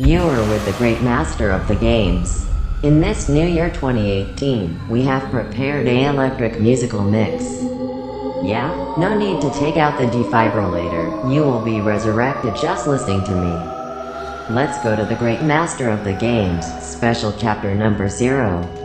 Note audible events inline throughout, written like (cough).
You are with the great master of the games. In this new year 2018, we have prepared a electric musical mix. Yeah, no need to take out the defibrillator. You will be resurrected just listening to me. Let's go to the great master of the games, special chapter number 0.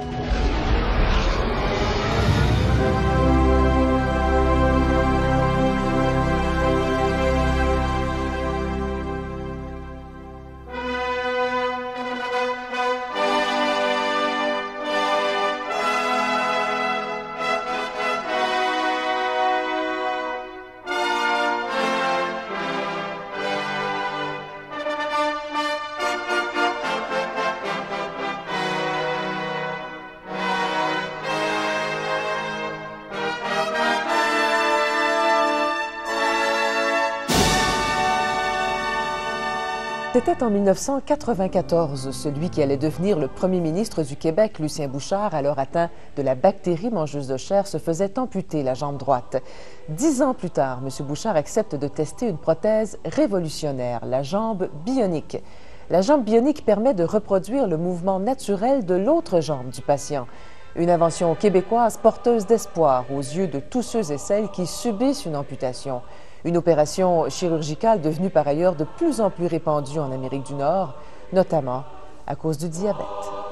En 1994, celui qui allait devenir le premier ministre du Québec, Lucien Bouchard, alors atteint de la bactérie mangeuse de chair, se faisait amputer la jambe droite. Dix ans plus tard, M. Bouchard accepte de tester une prothèse révolutionnaire, la jambe bionique. La jambe bionique permet de reproduire le mouvement naturel de l'autre jambe du patient. Une invention québécoise porteuse d'espoir aux yeux de tous ceux et celles qui subissent une amputation. Une opération chirurgicale devenue par ailleurs de plus en plus répandue en Amérique du Nord, notamment à cause du diabète.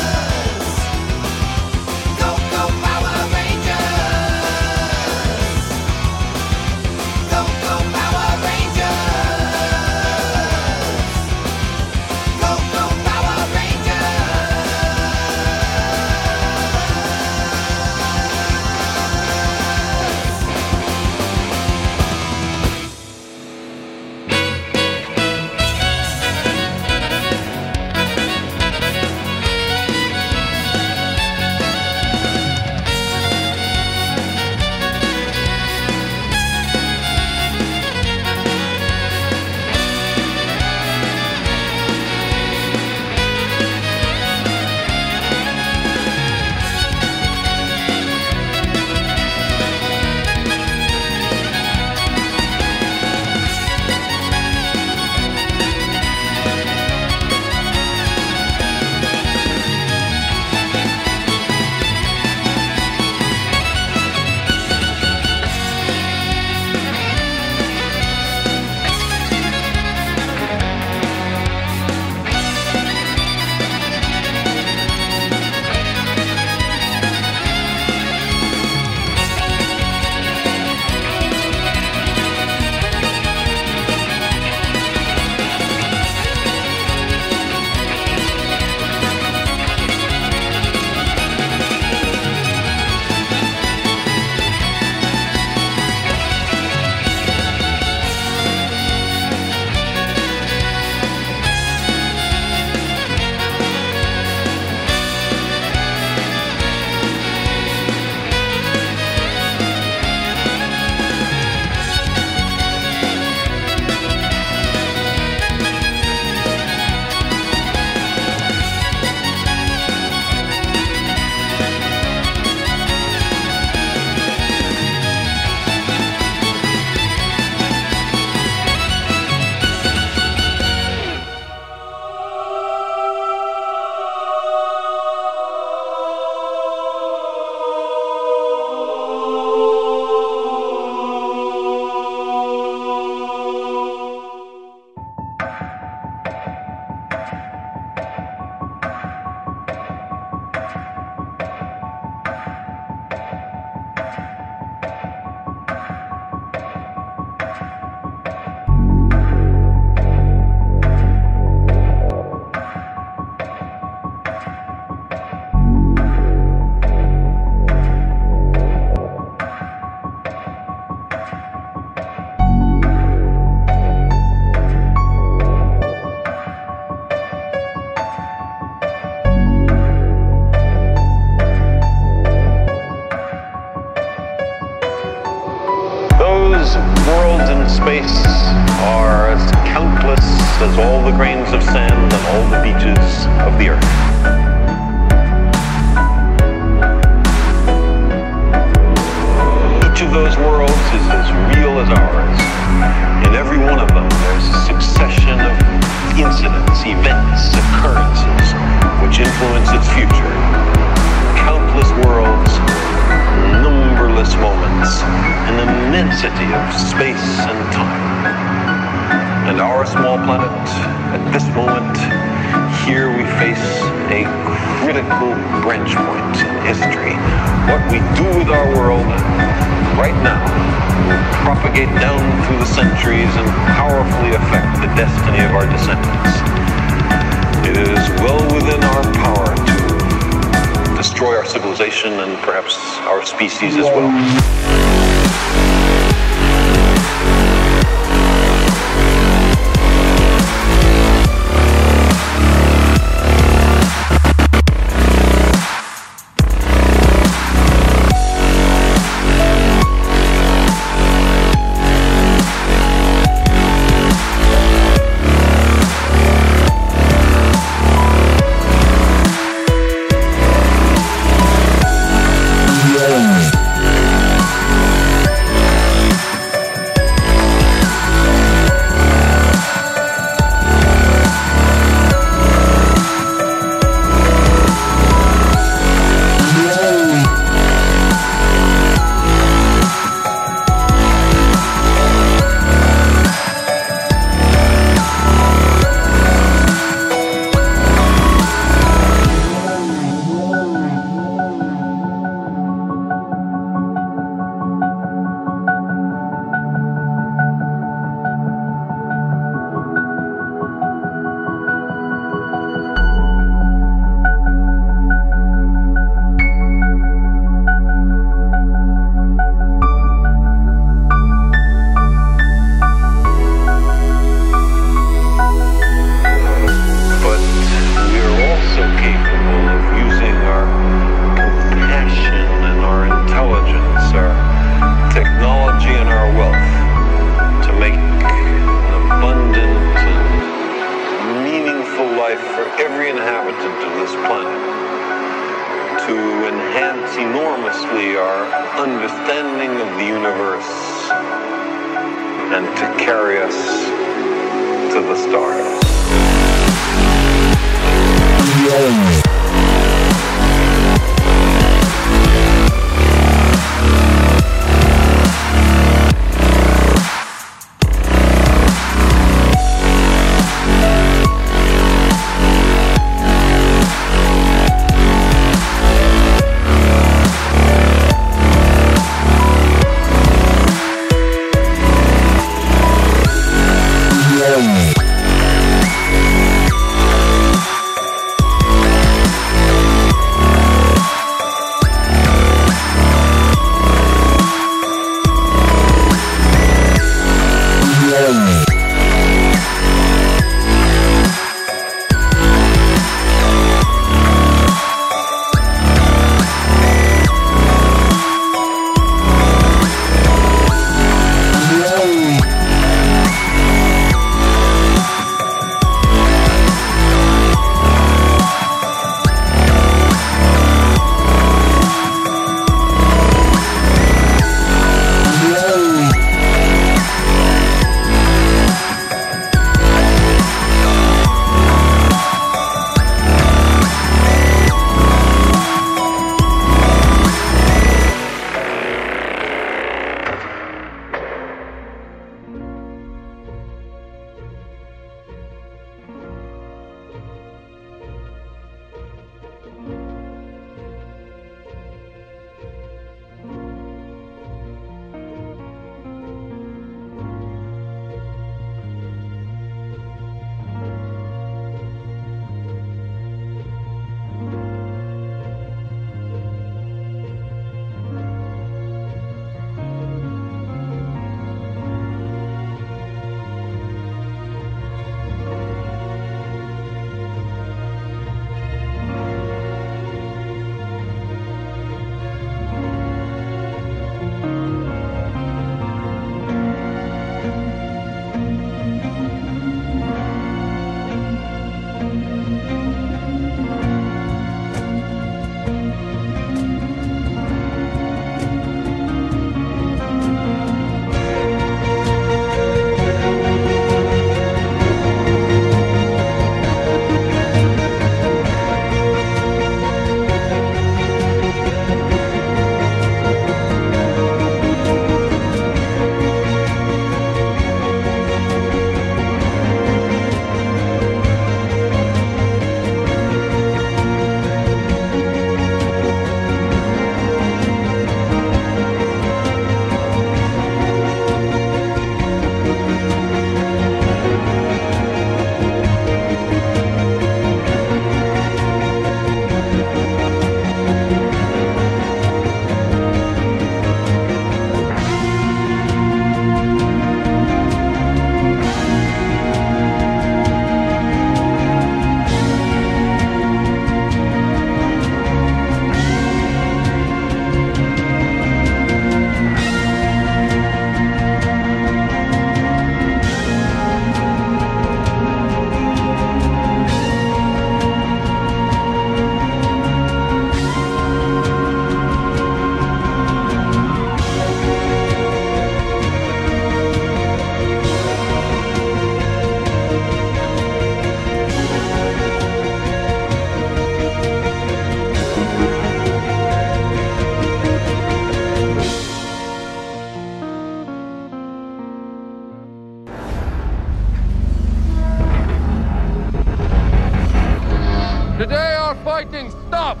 Fighting stops!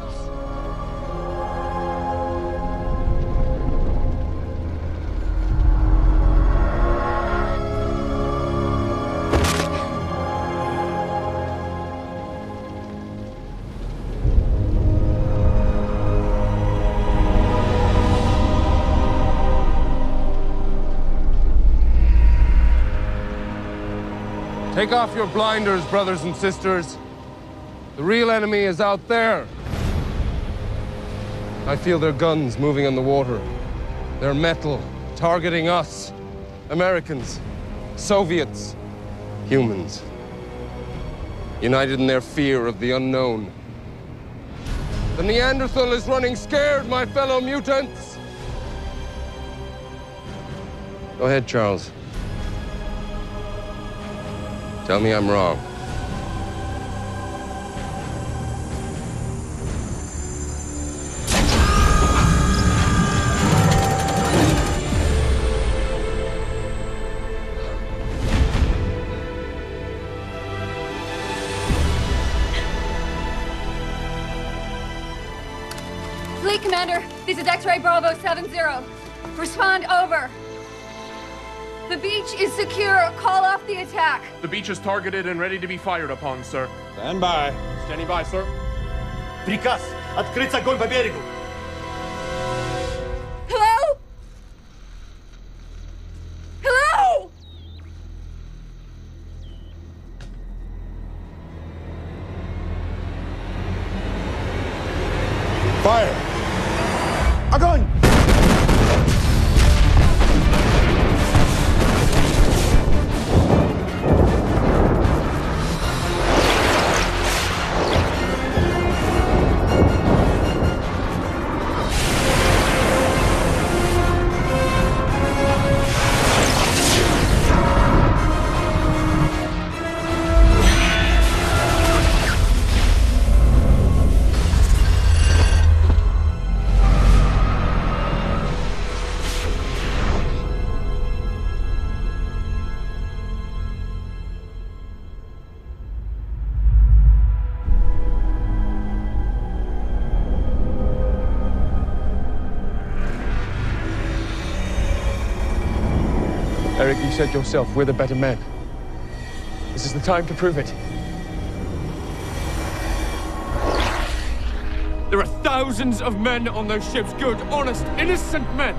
Take off your blinders, brothers and sisters. The real enemy is out there. I feel their guns moving on the water. Their metal targeting us. Americans, Soviets, humans. United in their fear of the unknown. The Neanderthal is running scared, my fellow mutants. Go ahead, Charles. Tell me I'm wrong. is X-Ray Bravo 70. Respond over. The beach is secure. Call off the attack. The beach is targeted and ready to be fired upon, sir. Stand by. Standing by, sir. Приказ открыть огонь по берегу. Hello? Hello? Fire! Огонь! Said yourself, we're the better men. This is the time to prove it. There are thousands of men on those ships, good, honest, innocent men.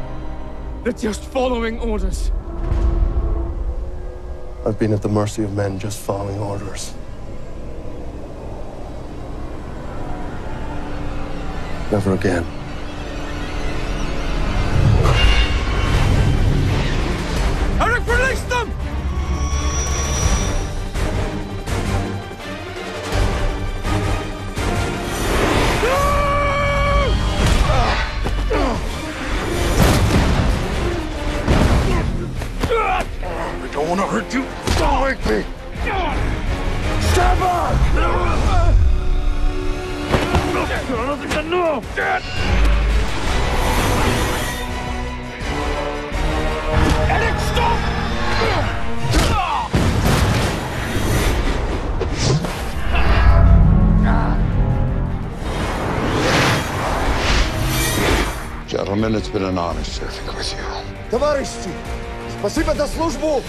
They're just following orders. I've been at the mercy of men just following orders. Never again. Gentlemen, it's been an honor serving with you. Товарищи, спасибо за службу!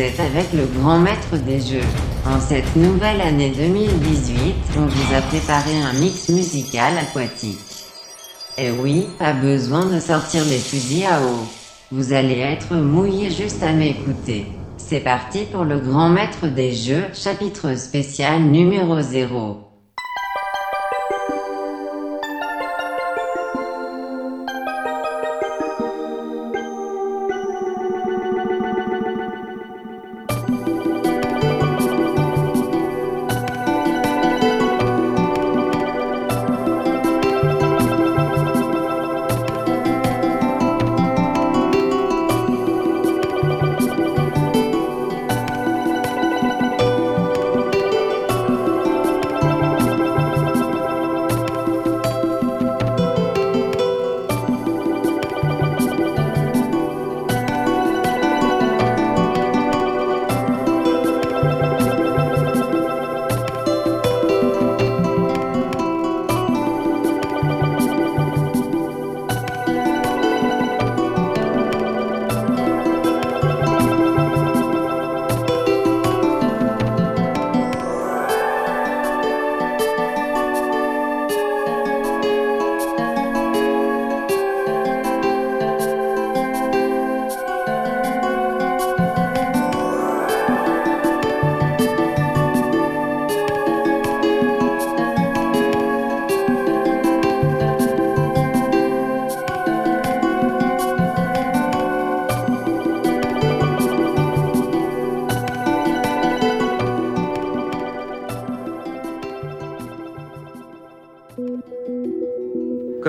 Avec le grand maître des jeux. En cette nouvelle année 2018, on vous a préparé un mix musical aquatique. Et oui, pas besoin de sortir les fusils à eau. Vous allez être mouillé juste à m'écouter. C'est parti pour le grand maître des jeux, chapitre spécial numéro 0.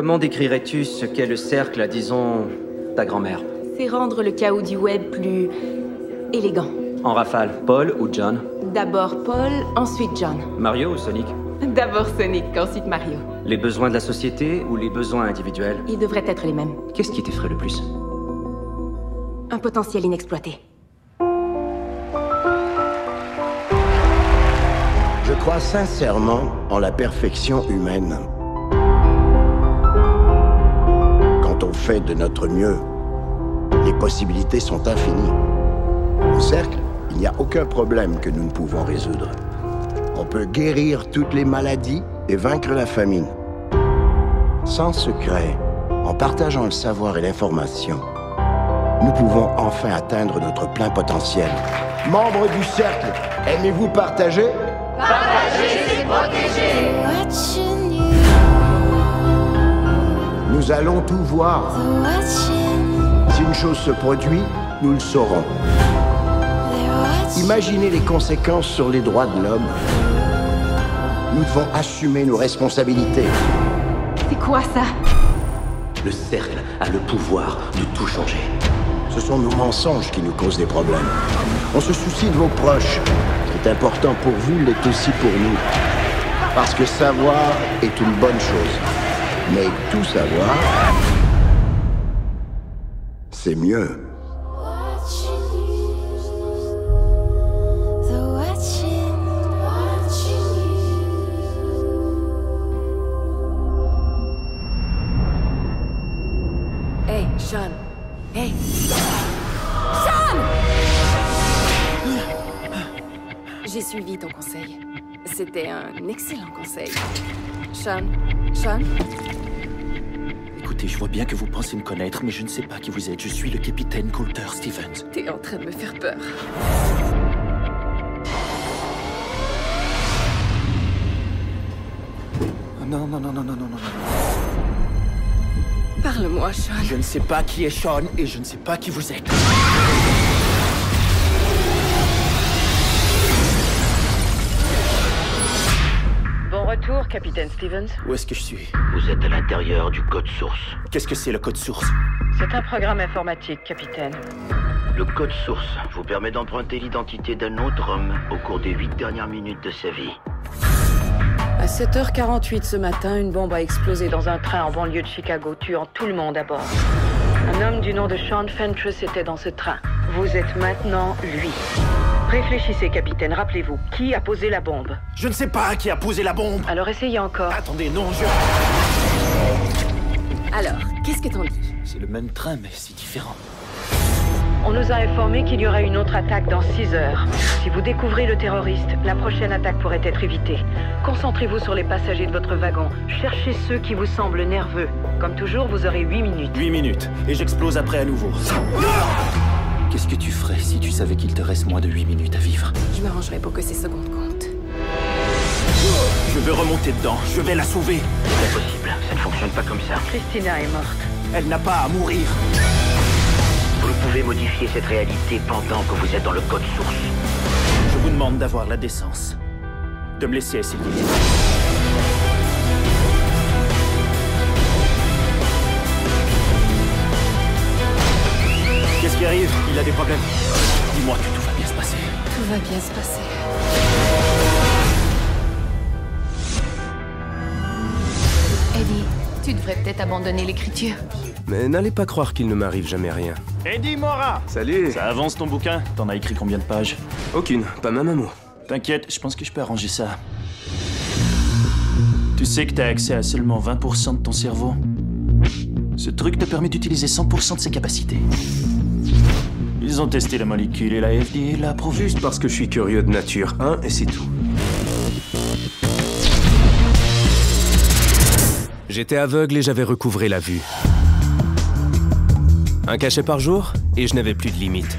Comment décrirais-tu ce qu'est le cercle à, disons, ta grand-mère? C'est rendre le chaos du web plus élégant. En rafale, Paul ou John? D'abord Paul, ensuite John. Mario ou Sonic? D'abord Sonic, ensuite Mario. Les besoins de la société ou les besoins individuels? Ils devraient être les mêmes. Qu'est-ce qui t'effraie le plus? Un potentiel inexploité. Je crois sincèrement en la perfection humaine. Quand on fait de notre mieux, les possibilités sont infinies. Au cercle, il n'y a aucun problème que nous ne pouvons résoudre. On peut guérir toutes les maladies et vaincre la famine. Sans secret, en partageant le savoir et l'information, nous pouvons enfin atteindre notre plein potentiel. Membres du cercle, aimez-vous partager? Partager, c'est protéger. Nous allons tout voir. Si une chose se produit, nous le saurons. Imaginez les conséquences sur les droits de l'homme. Nous devons assumer nos responsabilités. C'est quoi ça? Le cercle a le pouvoir de tout changer. Ce sont nos mensonges qui nous causent des problèmes. On se soucie de vos proches. Ce qui est important pour vous l'est aussi pour nous. Parce que savoir est une bonne chose. Mais tout savoir, c'est mieux. Hey, Sean. Hey. Sean J'ai suivi ton conseil. C'était un excellent conseil. Sean. Sean? Écoutez, je vois bien que vous pensez me connaître, mais je ne sais pas qui vous êtes. Je suis le capitaine Coulter Stevens. T'es en train de me faire peur. Non, non, non, non, non, non, non. Parle-moi, Sean. Je ne sais pas qui est Sean et je ne sais pas qui vous êtes. Retour, capitaine Stevens. Où est-ce que je suis? Vous êtes à l'intérieur du code source. Qu'est-ce que c'est le code source? C'est un programme informatique, capitaine. Le code source vous permet d'emprunter l'identité d'un autre homme au cours des huit dernières minutes de sa vie. À 7h48 ce matin, une bombe a explosé dans un train en banlieue de Chicago, tuant tout le monde à bord. Un homme du nom de Sean Fentress était dans ce train. Vous êtes maintenant lui. Réfléchissez, capitaine. Rappelez-vous, qui a posé la bombe Je ne sais pas qui a posé la bombe. Alors essayez encore. Attendez, non, je... Alors, qu'est-ce que t'en dis C'est le même train, mais si différent. On nous a informé qu'il y aurait une autre attaque dans 6 heures. Si vous découvrez le terroriste, la prochaine attaque pourrait être évitée. Concentrez-vous sur les passagers de votre wagon. Cherchez ceux qui vous semblent nerveux. Comme toujours, vous aurez 8 minutes. 8 minutes. Et j'explose après à nouveau. Qu'est-ce que tu ferais si tu savais qu'il te reste moins de 8 minutes à vivre Je m'arrangerai pour que ces secondes comptent. Je veux remonter dedans. Je vais la sauver. C'est impossible. Ça ne fonctionne pas comme ça. Christina est morte. Elle n'a pas à mourir. Vous pouvez modifier cette réalité pendant que vous êtes dans le code source. Je vous demande d'avoir la décence de me laisser essayer. Il a des problèmes. Dis-moi que tout va bien se passer. Tout va bien se passer. Eddie, tu devrais peut-être abandonner l'écriture. Mais n'allez pas croire qu'il ne m'arrive jamais rien. Eddie Mora Salut Ça avance ton bouquin T'en as écrit combien de pages Aucune, pas même un mot. T'inquiète, je pense que je peux arranger ça. Tu sais que t'as accès à seulement 20% de ton cerveau Ce truc te permet d'utiliser 100% de ses capacités. Ils ont testé la molécule et la FDA l'a approuvé. Juste parce que je suis curieux de nature, hein, et c'est tout. J'étais aveugle et j'avais recouvré la vue. Un cachet par jour, et je n'avais plus de limite.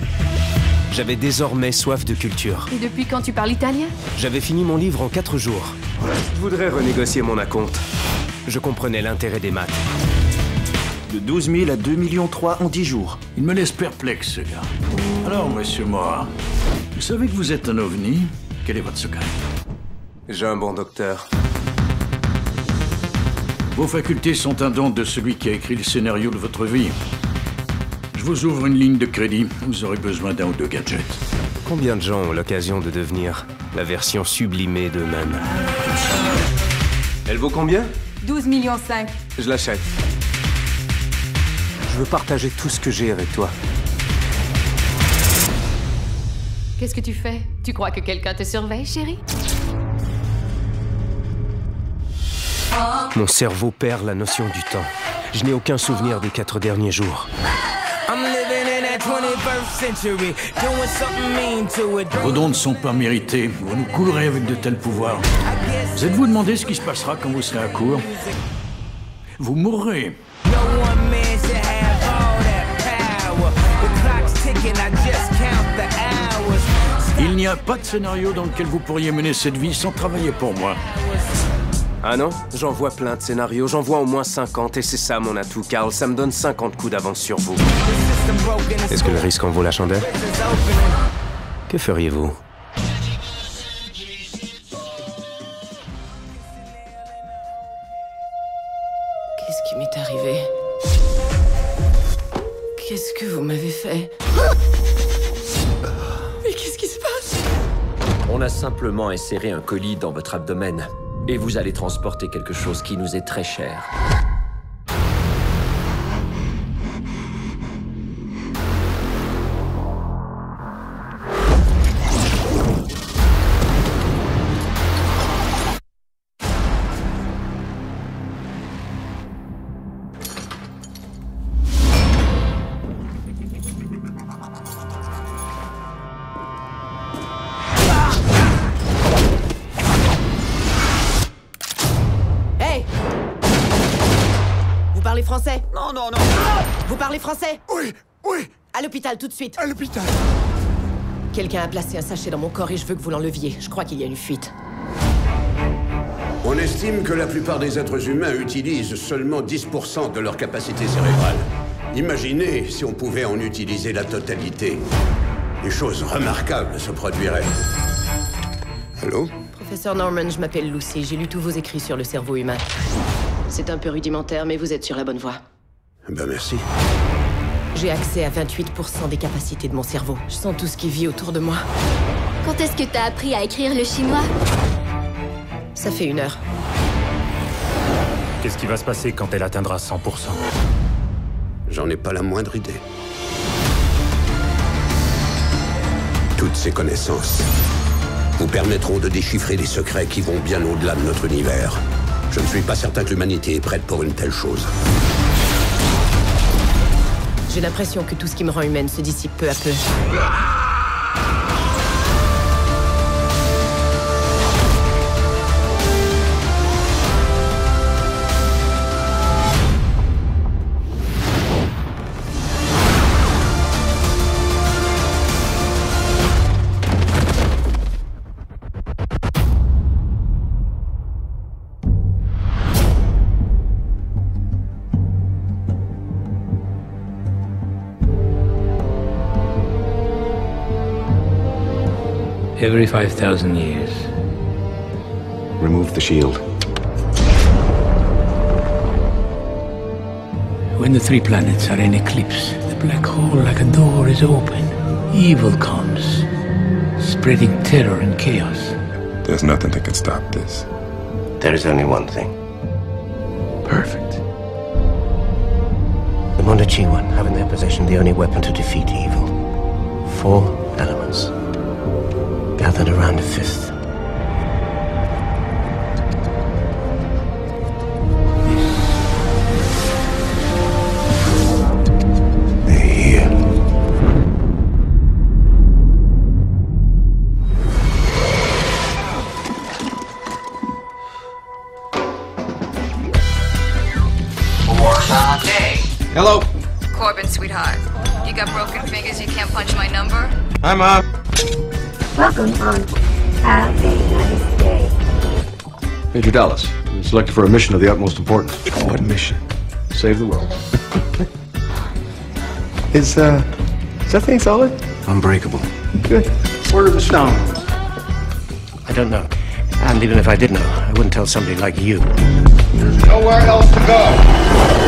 J'avais désormais soif de culture. Et depuis quand tu parles italien? J'avais fini mon livre en quatre jours. Je voudrais renégocier mon acompte. Je comprenais l'intérêt des maths. De 12 000 à 2 millions 3 en 10 jours. Il me laisse perplexe, ce gars. Alors, monsieur Moore, vous savez que vous êtes un ovni Quel est votre secret? J'ai un bon docteur. Vos facultés sont un don de celui qui a écrit le scénario de votre vie. Je vous ouvre une ligne de crédit. Vous aurez besoin d'un ou deux gadgets. Combien de gens ont l'occasion de devenir la version sublimée d'eux-mêmes? Elle vaut combien? 12 millions 5. Je l'achète. Je veux partager tout ce que j'ai avec toi. Qu'est-ce que tu fais? Tu crois que quelqu'un te surveille, chérie? Mon cerveau perd la notion du temps. Je n'ai aucun souvenir des quatre derniers jours. Vos dons ne sont pas mérités. Vous nous coulerez avec de tels pouvoirs. Vous êtes-vous demandé ce qui se passera quand vous serez à court? Vous mourrez. Il n'y a pas de scénario dans lequel vous pourriez mener cette vie sans travailler pour moi. Ah non J'en vois plein de scénarios, j'en vois au moins 50 et c'est ça mon atout, Carl. Ça me donne 50 coups d'avance sur vous. Est-ce que le risque en vaut la chandelle Que feriez-vous Qu'est-ce qui m'est arrivé? Qu'est-ce que vous m'avez fait? On a simplement inséré un colis dans votre abdomen. Et vous allez transporter quelque chose qui nous est très cher. Français Non, non, non Vous parlez français Oui, oui À l'hôpital, tout de suite À l'hôpital Quelqu'un a placé un sachet dans mon corps et je veux que vous l'enleviez. Je crois qu'il y a une fuite. On estime que la plupart des êtres humains utilisent seulement 10% de leur capacité cérébrale. Imaginez si on pouvait en utiliser la totalité. Des choses remarquables se produiraient. Allô? Professeur Norman, je m'appelle Lucy. J'ai lu tous vos écrits sur le cerveau humain. C'est un peu rudimentaire, mais vous êtes sur la bonne voie. Ben merci. J'ai accès à 28% des capacités de mon cerveau. Je sens tout ce qui vit autour de moi. Quand est-ce que t'as appris à écrire le chinois? Ça fait une heure. Qu'est-ce qui va se passer quand elle atteindra 100% J'en ai pas la moindre idée. Toutes ces connaissances vous permettront de déchiffrer des secrets qui vont bien au-delà de notre univers. Je ne suis pas certain que l'humanité est prête pour une telle chose. J'ai l'impression que tout ce qui me rend humaine se dissipe peu à peu. Every 5,000 years. Remove the shield. When the three planets are in eclipse, the black hole like a door is open. Evil comes, spreading terror and chaos. There's nothing that can stop this. There is only one thing. Perfect. The Mondachiwan have in their possession the only weapon to defeat evil. Four elements. Gathered around a fifth. They're here. Hello. Corbin, sweetheart. You got broken fingers, you can't punch my number? Hi, Mom. Uh, Welcome on. Have a nice day. Major Dallas, you're selected for a mission of the utmost importance. What mission? Save the world. (laughs) Is, uh, is that thing solid? Unbreakable. Good. Where are the stones? I don't know. And even if I did know, I wouldn't tell somebody like you. There's nowhere else to go.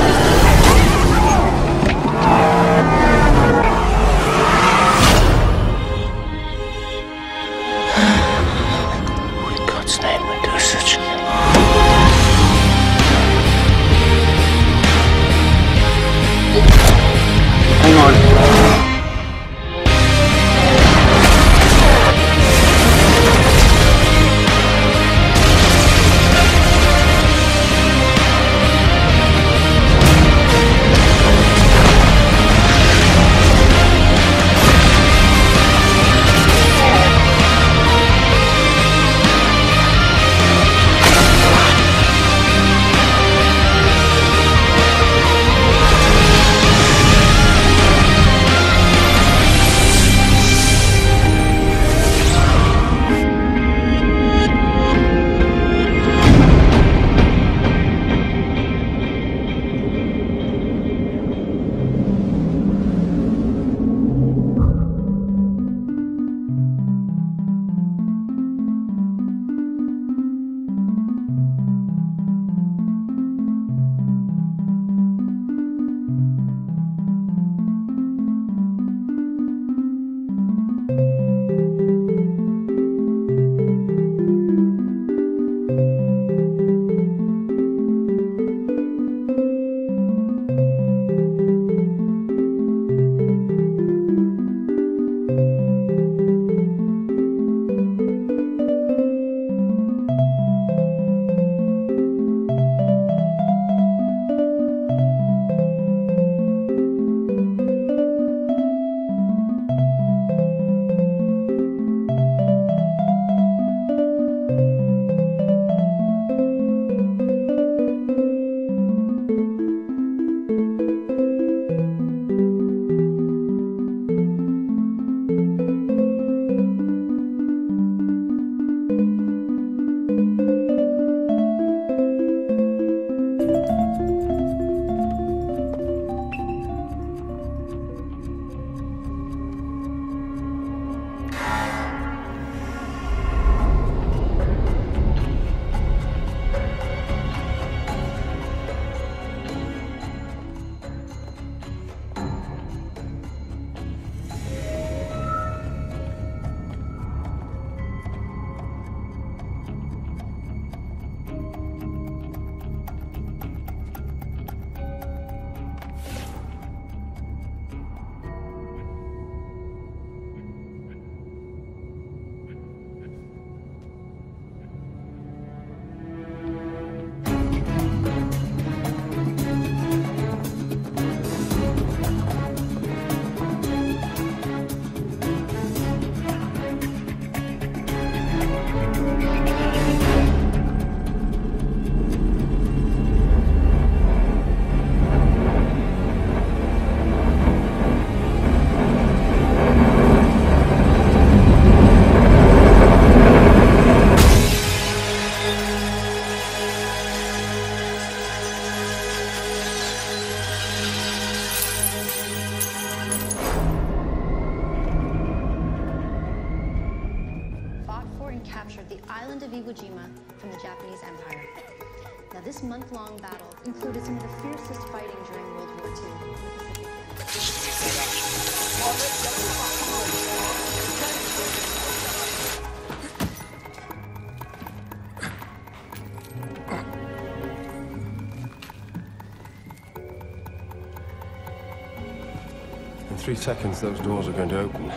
Three seconds, those doors are going to open,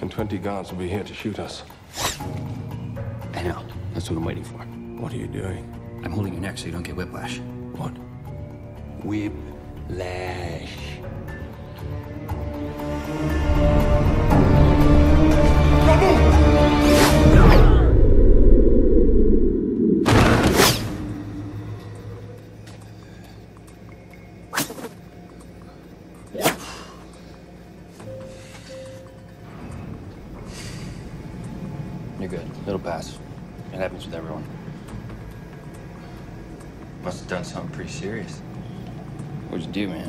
and 20 guards will be here to shoot us. I know. That's what I'm waiting for. What are you doing? I'm holding your neck so you don't get whiplash. What? Whiplash. Serious. What'd you do, man?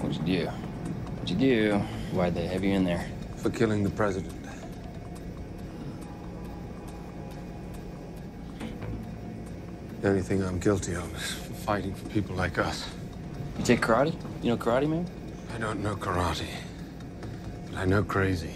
What'd you do? What'd you do? Why'd they have you in there? For killing the president. The only thing I'm guilty of is fighting for people like us. You take karate? You know karate, man? I don't know karate, but I know crazy.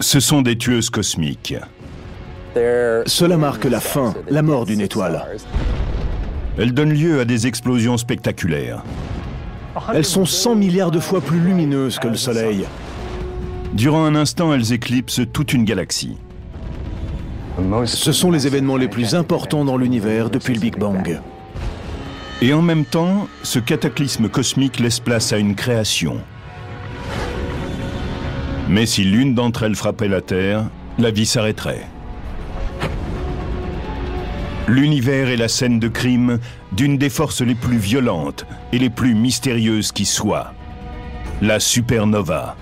Ce sont des tueuses cosmiques. Cela marque la fin, la mort d'une étoile. Elles donnent lieu à des explosions spectaculaires. Elles sont 100 milliards de fois plus lumineuses que le Soleil. Durant un instant, elles éclipsent toute une galaxie. Ce sont les événements les plus importants dans l'univers depuis le Big Bang. Et en même temps, ce cataclysme cosmique laisse place à une création. Mais si l'une d'entre elles frappait la Terre, la vie s'arrêterait. L'univers est la scène de crime d'une des forces les plus violentes et les plus mystérieuses qui soient, la supernova.